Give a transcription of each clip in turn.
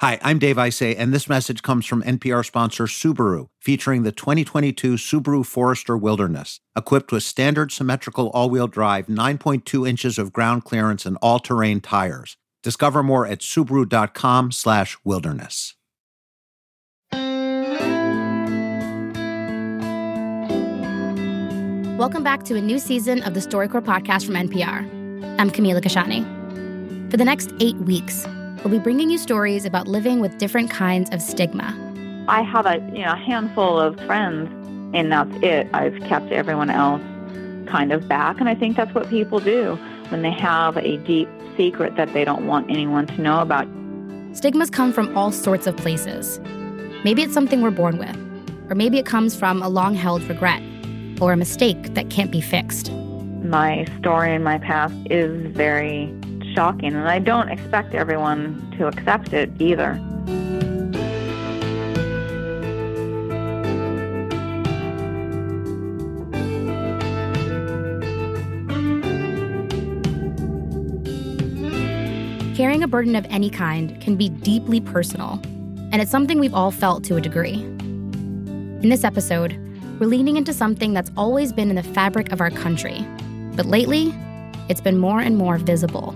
Hi, I'm Dave Isay, and this message comes from NPR sponsor Subaru, featuring the 2022 Subaru Forester Wilderness, equipped with standard symmetrical all-wheel drive, 9.2 inches of ground clearance, and all-terrain tires. Discover more at subaru.com/slash wilderness. Welcome back to a new season of the StoryCorps podcast from NPR. I'm Camila Kashani. For the next eight weeks, we'll be bringing you stories about living with different kinds of stigma. I have a you know handful of friends, and that's it. I've kept everyone else kind of back, and I think that's what people do when they have a deep secret that they don't want anyone to know about. Stigmas come from all sorts of places. Maybe it's something we're born with, or maybe it comes from a long held regret or a mistake that can't be fixed. My story and my past is very shocking, and I don't expect everyone to accept it either. Carrying a burden of any kind can be deeply personal, and it's something we've all felt to a degree. In this episode, we're leaning into something that's always been in the fabric of our country, but lately, it's been more and more visible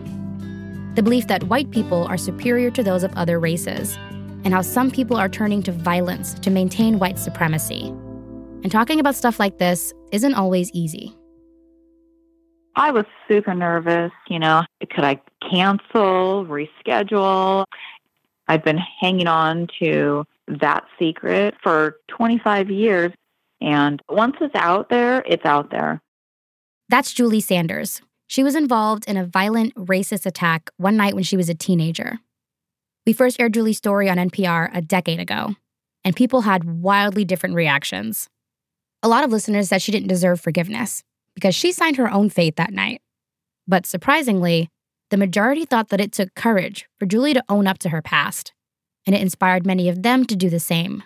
the belief that white people are superior to those of other races, and how some people are turning to violence to maintain white supremacy. And talking about stuff like this isn't always easy. I was super nervous, you know, could I cancel, reschedule? I've been hanging on to that secret for 25 years. And once it's out there, it's out there. That's Julie Sanders, she was involved in a violent racist attack one night when she was a teenager. We first aired Julie's story on NPR a decade ago, and people had wildly different reactions. A lot of listeners said she didn't deserve forgiveness because she signed her own fate that night. But surprisingly, the majority thought that it took courage for Julie to own up to her past, and it inspired many of them to do the same.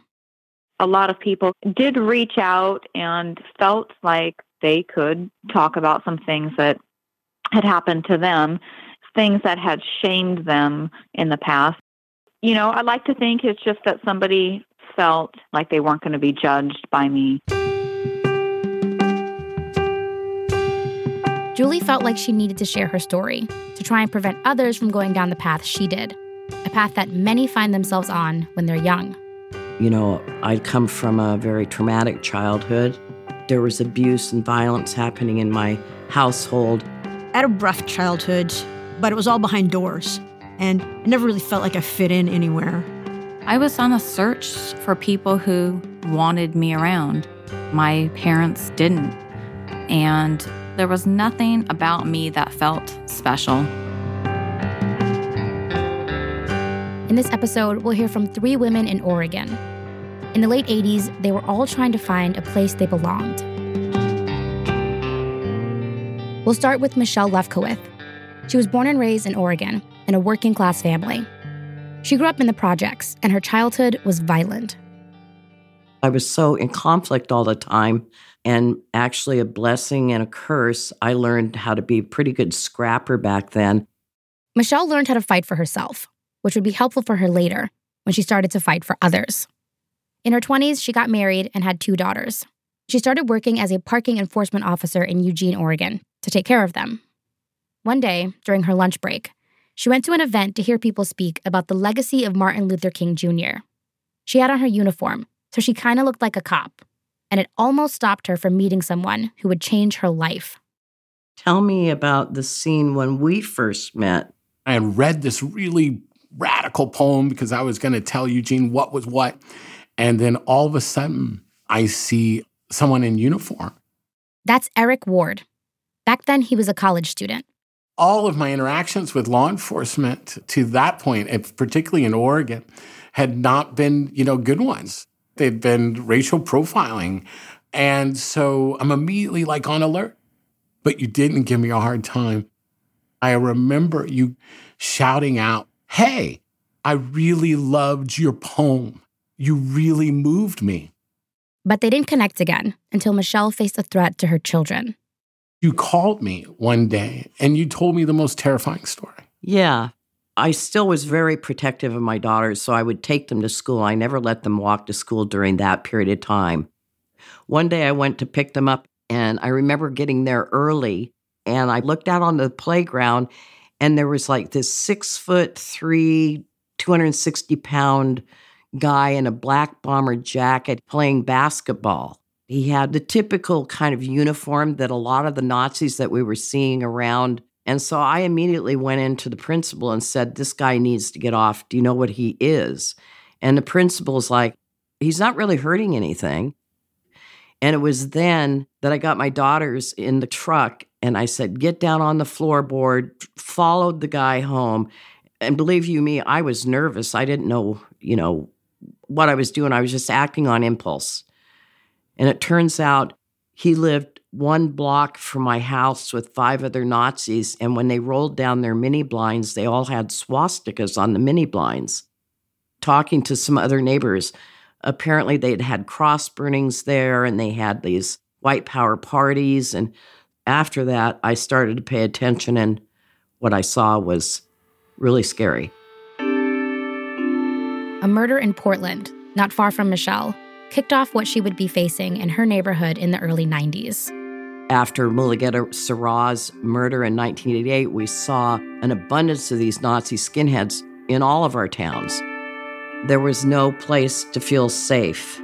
A lot of people did reach out and felt like they could talk about some things that had happened to them, things that had shamed them in the past. You know, I like to think it's just that somebody felt like they weren't going to be judged by me. Julie felt like she needed to share her story to try and prevent others from going down the path she did, a path that many find themselves on when they're young. You know, I'd come from a very traumatic childhood. There was abuse and violence happening in my household. I had a rough childhood, but it was all behind doors, and I never really felt like I fit in anywhere. I was on a search for people who wanted me around. My parents didn't. And there was nothing about me that felt special. In this episode, we'll hear from three women in Oregon. In the late 80s, they were all trying to find a place they belonged. We'll start with Michelle Lefkowith. She was born and raised in Oregon in a working class family. She grew up in the projects, and her childhood was violent. I was so in conflict all the time, and actually, a blessing and a curse. I learned how to be a pretty good scrapper back then. Michelle learned how to fight for herself, which would be helpful for her later when she started to fight for others. In her 20s, she got married and had two daughters. She started working as a parking enforcement officer in Eugene, Oregon, to take care of them. One day, during her lunch break, she went to an event to hear people speak about the legacy of Martin Luther King Jr. She had on her uniform, so she kind of looked like a cop, and it almost stopped her from meeting someone who would change her life. Tell me about the scene when we first met. I had read this really radical poem because I was going to tell Eugene what was what. And then all of a sudden, I see someone in uniform. That's Eric Ward, Back then, he was a college student. All of my interactions with law enforcement to that point, particularly in Oregon, had not been, you know, good ones. They'd been racial profiling. And so I'm immediately like on alert. But you didn't give me a hard time. I remember you shouting out, Hey, I really loved your poem. You really moved me. But they didn't connect again until Michelle faced a threat to her children. You called me one day and you told me the most terrifying story. Yeah. I still was very protective of my daughters, so I would take them to school. I never let them walk to school during that period of time. One day I went to pick them up, and I remember getting there early, and I looked out on the playground, and there was like this six foot three, 260 pound guy in a black bomber jacket playing basketball. He had the typical kind of uniform that a lot of the Nazis that we were seeing around and so I immediately went into the principal and said, This guy needs to get off. Do you know what he is? And the principal's like, He's not really hurting anything. And it was then that I got my daughters in the truck and I said, Get down on the floorboard, followed the guy home. And believe you me, I was nervous. I didn't know, you know, what I was doing. I was just acting on impulse. And it turns out he lived one block from my house with five other Nazis. And when they rolled down their mini blinds, they all had swastikas on the mini blinds. Talking to some other neighbors, apparently they'd had cross burnings there and they had these white power parties. And after that, I started to pay attention, and what I saw was really scary. A murder in Portland, not far from Michelle, kicked off what she would be facing in her neighborhood in the early 90s. After Mulugeta Seraw's murder in 1988, we saw an abundance of these Nazi skinheads in all of our towns. There was no place to feel safe.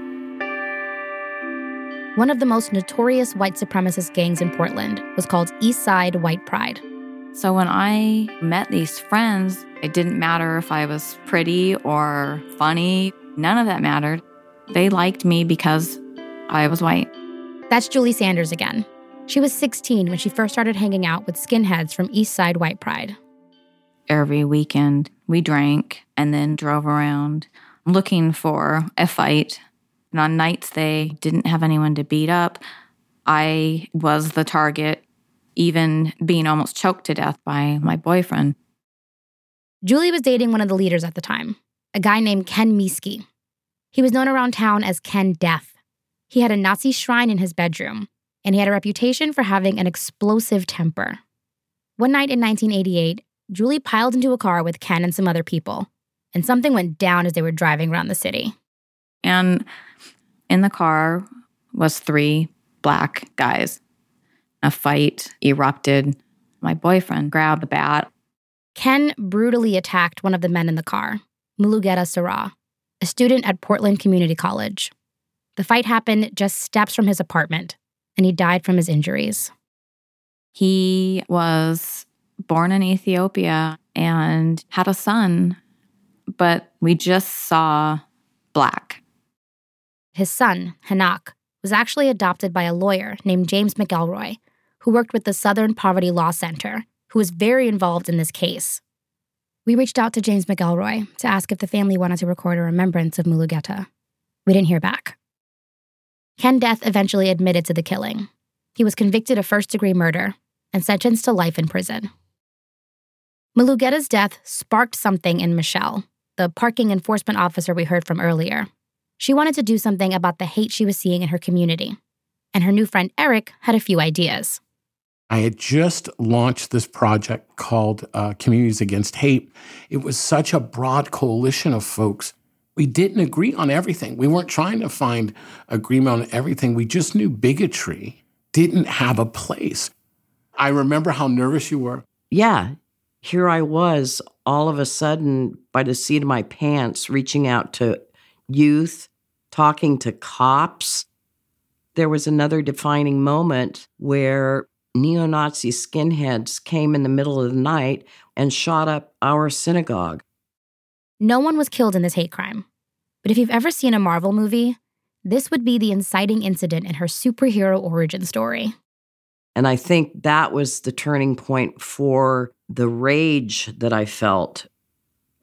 One of the most notorious white supremacist gangs in Portland was called East Side White Pride. So when I met these friends, it didn't matter if I was pretty or funny, none of that mattered. They liked me because I was white. That's Julie Sanders again. She was 16 when she first started hanging out with skinheads from East Side White Pride. Every weekend, we drank and then drove around looking for a fight. And on nights they didn't have anyone to beat up, I was the target, even being almost choked to death by my boyfriend. Julie was dating one of the leaders at the time, a guy named Ken Mieske. He was known around town as Ken Death. He had a Nazi shrine in his bedroom and he had a reputation for having an explosive temper. One night in 1988, Julie piled into a car with Ken and some other people, and something went down as they were driving around the city. And in the car was three black guys. A fight erupted. My boyfriend grabbed the bat. Ken brutally attacked one of the men in the car, Mulugeta Seraw, a student at Portland Community College. The fight happened just steps from his apartment, and he died from his injuries. He was born in Ethiopia and had a son, but we just saw black. His son, Henok, was actually adopted by a lawyer named James McElroy, who worked with the Southern Poverty Law Center, who was very involved in this case. We reached out to James McElroy to ask if the family wanted to record a remembrance of Mulugeta. We didn't hear back. Ken Death eventually admitted to the killing. He was convicted of first degree murder and sentenced to life in prison. Mulugeta's death sparked something in Michelle, the parking enforcement officer we heard from earlier. She wanted to do something about the hate she was seeing in her community. And her new friend Eric had a few ideas. I had just launched this project called uh, Communities Against Hate. It was such a broad coalition of folks we didn't agree on everything. We weren't trying to find agreement on everything. We just knew bigotry didn't have a place. I remember how nervous you were. Yeah. Here I was, all of a sudden, by the seat of my pants, reaching out to youth, talking to cops. There was another defining moment where neo Nazi skinheads came in the middle of the night and shot up our synagogue. No one was killed in this hate crime. But if you've ever seen a Marvel movie, this would be the inciting incident in her superhero origin story. And I think that was the turning point for the rage that I felt,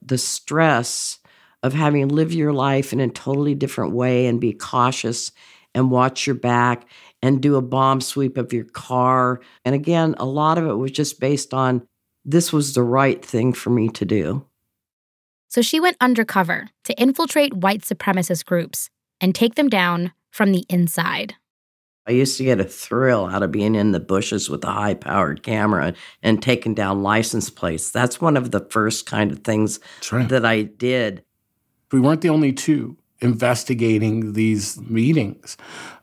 the stress of having to live your life in a totally different way and be cautious and watch your back and do a bomb sweep of your car. And again, a lot of it was just based on this was the right thing for me to do. So she went undercover to infiltrate white supremacist groups and take them down from the inside. I used to get a thrill out of being in the bushes with a high powered camera and taking down license plates. That's one of the first kind of things right. that I did. We weren't the only two investigating these meetings,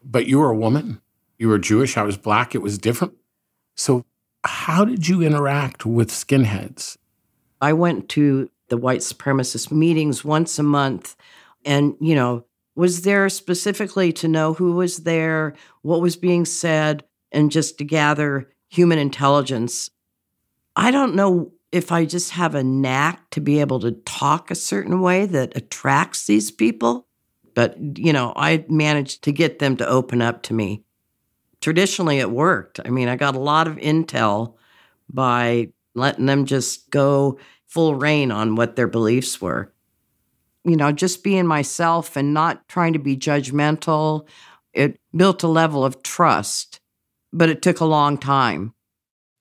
but you were a woman, you were Jewish, I was black, it was different. So, how did you interact with skinheads? I went to the white supremacist meetings once a month and, you know, was there specifically to know who was there, what was being said, and just to gather human intelligence. I don't know if I just have a knack to be able to talk a certain way that attracts these people, but you know, I managed to get them to open up to me. Traditionally, it worked. I mean, I got a lot of intel by letting them just go full rein on what their beliefs were you know, just being myself and not trying to be judgmental. It built a level of trust, but it took a long time.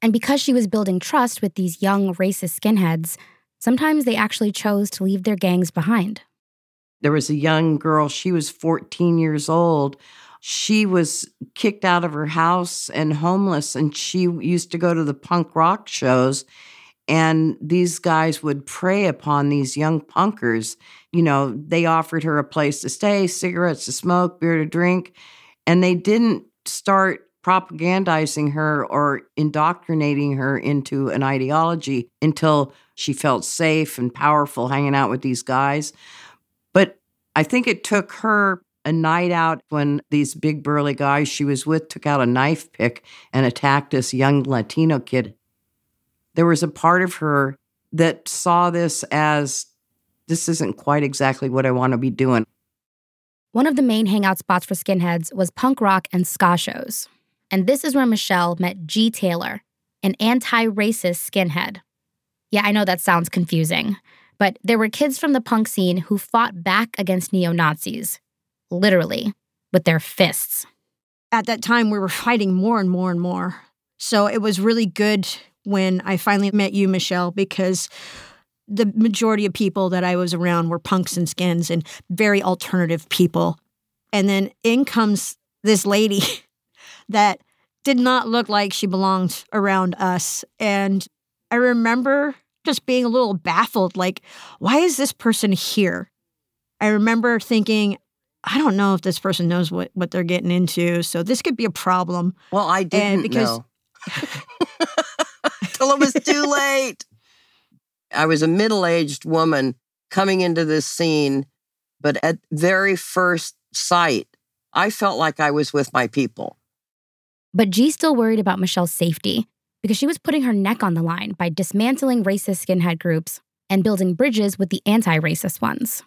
And because she was building trust with these young racist skinheads, sometimes they actually chose to leave their gangs behind. There was a young girl, she was 14 years old. She was kicked out of her house and homeless, and she used to go to the punk rock shows and these guys would prey upon these young punkers. You know, they offered her a place to stay, cigarettes to smoke, beer to drink, and they didn't start propagandizing her or indoctrinating her into an ideology until she felt safe and powerful hanging out with these guys. But I think it took her a night out when these big burly guys she was with took out a knife pick and attacked this young Latino kid there was a part of her that saw this as this isn't quite exactly what I want to be doing. One of the main hangout spots for skinheads was punk rock and ska shows. And this is where Michelle met G. Taylor, an anti racist skinhead. Yeah, I know that sounds confusing, but there were kids from the punk scene who fought back against neo Nazis, literally, with their fists. At that time, we were fighting more and more and more. So it was really good when I finally met you, Michelle, because the majority of people that I was around were punks and skins and very alternative people. And then in comes this lady that did not look like she belonged around us. And I remember just being a little baffled like, why is this person here? I remember thinking, I don't know if this person knows what, what they're getting into. So this could be a problem. Well, I didn't and because, know. till it was too late. I was a middle aged woman coming into this scene, but at very first sight, I felt like I was with my people. But G still worried about Michelle's safety because she was putting her neck on the line by dismantling racist skinhead groups and building bridges with the anti racist ones.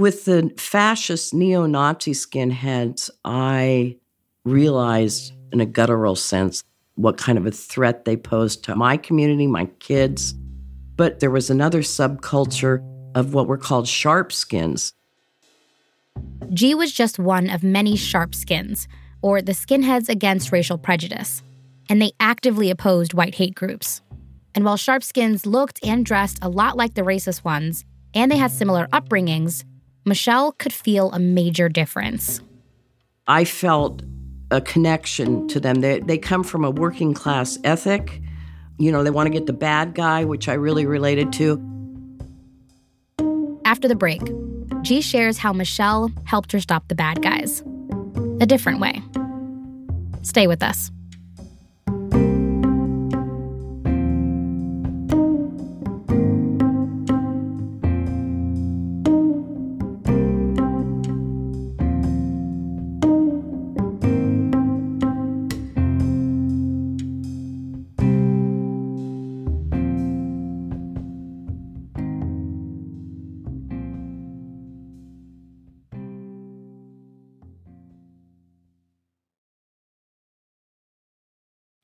With the fascist neo Nazi skinheads, I realized in a guttural sense what kind of a threat they posed to my community, my kids. But there was another subculture of what were called sharpskins. G was just one of many sharpskins, or the skinheads against racial prejudice, and they actively opposed white hate groups. And while sharpskins looked and dressed a lot like the racist ones, and they had similar upbringings, Michelle could feel a major difference. I felt a connection to them. They, they come from a working class ethic. You know, they want to get the bad guy, which I really related to. After the break, G shares how Michelle helped her stop the bad guys. A different way. Stay with us.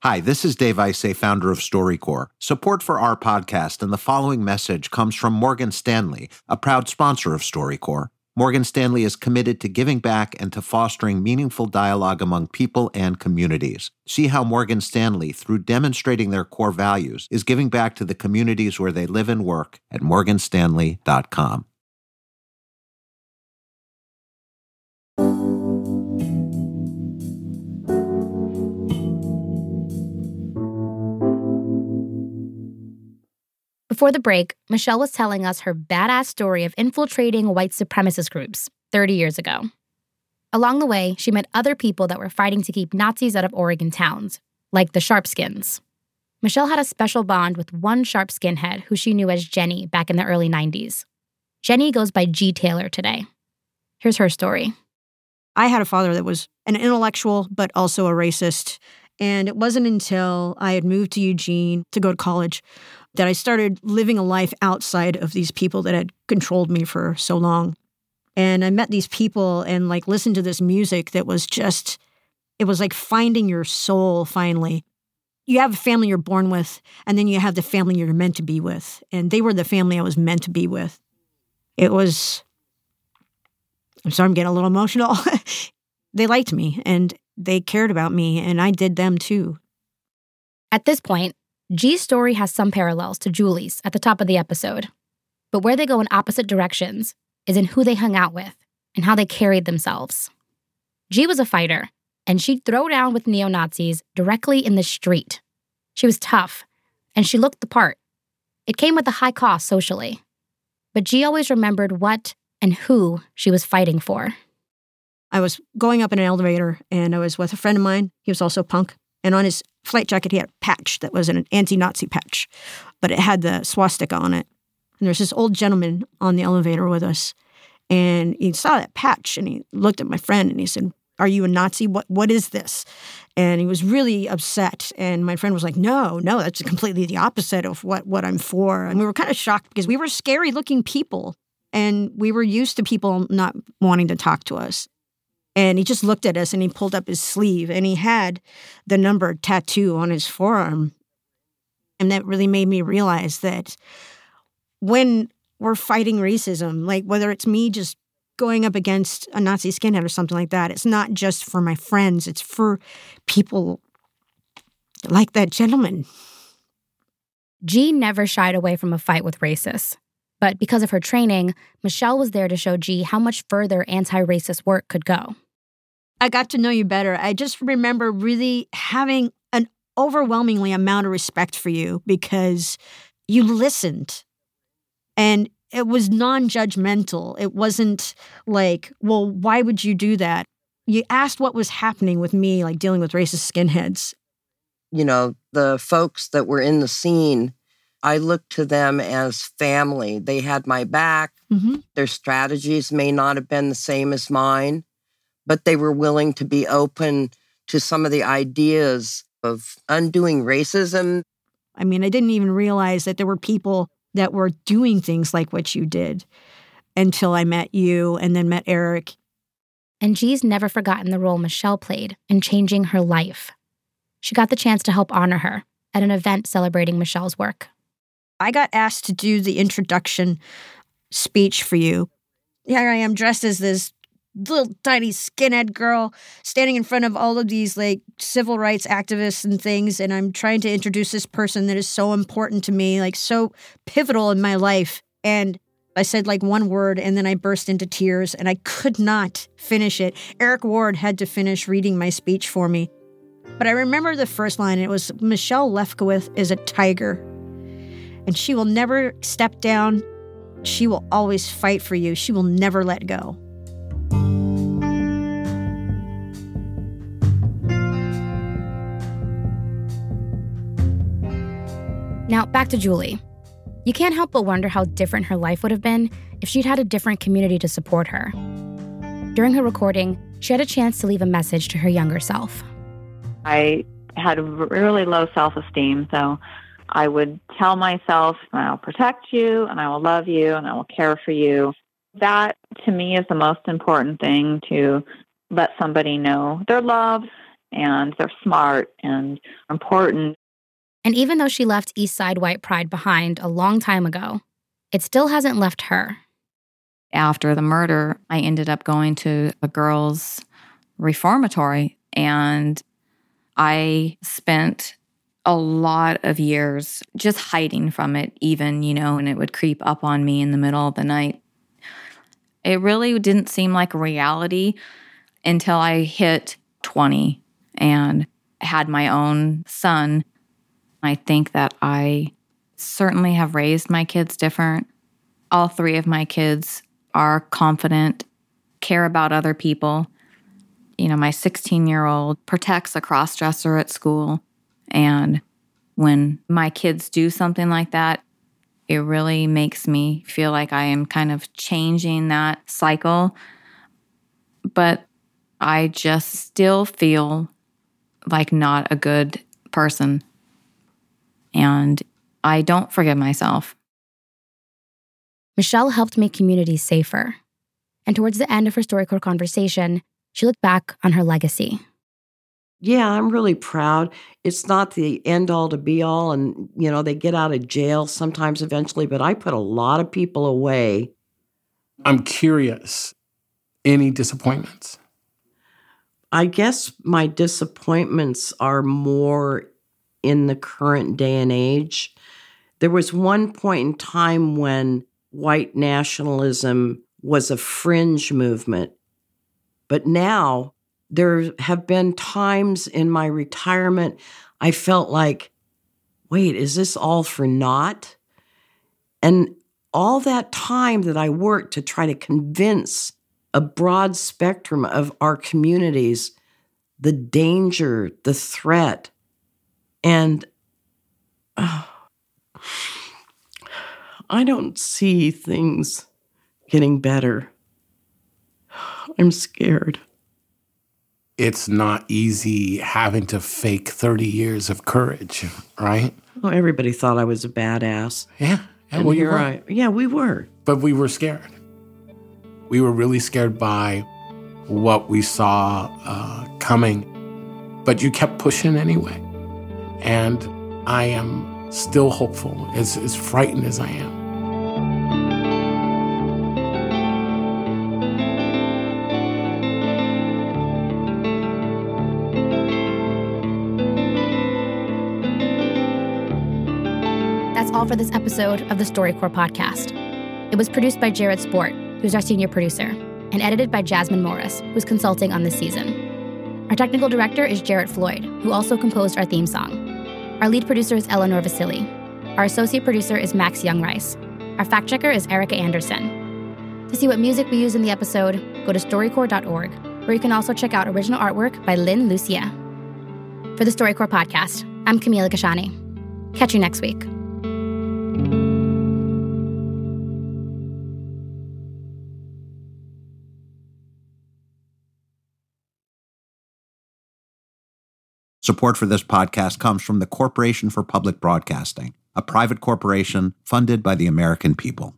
Hi, this is Dave Isay, founder of StoryCorps. Support for our podcast and the following message comes from Morgan Stanley, a proud sponsor of StoryCorps. Morgan Stanley is committed to giving back and to fostering meaningful dialogue among people and communities. See how Morgan Stanley, through demonstrating their core values, is giving back to the communities where they live and work at morganstanley.com. Before the break, Michelle was telling us her badass story of infiltrating white supremacist groups 30 years ago. Along the way, she met other people that were fighting to keep Nazis out of Oregon towns, like the Sharpskins. Michelle had a special bond with one sharp skinhead who she knew as Jenny back in the early 90s. Jenny goes by G. Taylor today. Here's her story. I had a father that was an intellectual, but also a racist. And it wasn't until I had moved to Eugene to go to college that I started living a life outside of these people that had controlled me for so long. And I met these people and like listened to this music that was just, it was like finding your soul finally. You have a family you're born with, and then you have the family you're meant to be with. And they were the family I was meant to be with. It was, I'm sorry, I'm getting a little emotional. they liked me and they cared about me, and I did them too. At this point, G's story has some parallels to Julie's at the top of the episode. But where they go in opposite directions is in who they hung out with and how they carried themselves. G was a fighter, and she'd throw down with neo Nazis directly in the street. She was tough, and she looked the part. It came with a high cost socially. But G always remembered what and who she was fighting for. I was going up in an elevator and I was with a friend of mine. He was also punk. And on his flight jacket, he had a patch that was an anti Nazi patch, but it had the swastika on it. And there's this old gentleman on the elevator with us. And he saw that patch and he looked at my friend and he said, Are you a Nazi? What what is this? And he was really upset. And my friend was like, No, no, that's completely the opposite of what, what I'm for. And we were kind of shocked because we were scary looking people and we were used to people not wanting to talk to us. And he just looked at us and he pulled up his sleeve and he had the number tattoo on his forearm. And that really made me realize that when we're fighting racism, like whether it's me just going up against a Nazi skinhead or something like that, it's not just for my friends, it's for people like that gentleman. G never shied away from a fight with racists. But because of her training, Michelle was there to show G how much further anti racist work could go. I got to know you better. I just remember really having an overwhelmingly amount of respect for you because you listened and it was non judgmental. It wasn't like, well, why would you do that? You asked what was happening with me, like dealing with racist skinheads. You know, the folks that were in the scene, I looked to them as family. They had my back. Mm-hmm. Their strategies may not have been the same as mine but they were willing to be open to some of the ideas of undoing racism. I mean, I didn't even realize that there were people that were doing things like what you did until I met you and then met Eric. And G's never forgotten the role Michelle played in changing her life. She got the chance to help honor her at an event celebrating Michelle's work. I got asked to do the introduction speech for you. Here I am dressed as this little tiny skinhead girl standing in front of all of these like civil rights activists and things and i'm trying to introduce this person that is so important to me like so pivotal in my life. And i said like one word and then i burst into tears and i could not finish it. Eric ward had to finish reading my speech for me. But i remember the first line it was michelle lefkowitz is a tiger and she will never step down. She will always fight for you. She will never let go now, back to Julie. You can't help but wonder how different her life would have been if she'd had a different community to support her. During her recording, she had a chance to leave a message to her younger self. I had really low self esteem, so I would tell myself, I'll protect you and I will love you and I will care for you that to me is the most important thing to let somebody know they're loved and they're smart and important. And even though she left East Side White Pride behind a long time ago, it still hasn't left her. After the murder, I ended up going to a girls' reformatory and I spent a lot of years just hiding from it, even, you know, and it would creep up on me in the middle of the night. It really didn't seem like reality until I hit 20 and had my own son. I think that I certainly have raised my kids different. All three of my kids are confident, care about other people. You know, my 16 year old protects a cross dresser at school. And when my kids do something like that, it really makes me feel like I am kind of changing that cycle. But I just still feel like not a good person. And I don't forgive myself. Michelle helped make communities safer. And towards the end of her StoryCorps conversation, she looked back on her legacy. Yeah, I'm really proud. It's not the end all to be all, and, you know, they get out of jail sometimes eventually, but I put a lot of people away. I'm curious any disappointments? I guess my disappointments are more in the current day and age. There was one point in time when white nationalism was a fringe movement, but now there have been times in my retirement I felt like, wait, is this all for naught? And all that time that I worked to try to convince a broad spectrum of our communities the danger, the threat. And uh, I don't see things getting better. I'm scared. It's not easy having to fake 30 years of courage, right? Well, everybody thought I was a badass. Yeah. And well, you're right. Yeah, we were. But we were scared we were really scared by what we saw uh, coming, but you kept pushing anyway. And I am still hopeful, as, as frightened as I am. That's all for this episode of the StoryCorps podcast. It was produced by Jared Sport who's our senior producer, and edited by Jasmine Morris, who's consulting on this season. Our technical director is Jarrett Floyd, who also composed our theme song. Our lead producer is Eleanor Vasili. Our associate producer is Max Young Rice. Our fact checker is Erica Anderson. To see what music we use in the episode, go to storycorps.org, where you can also check out original artwork by Lynn Lucia. For the StoryCorps podcast, I'm Camila Kashani. Catch you next week. Support for this podcast comes from the Corporation for Public Broadcasting, a private corporation funded by the American people.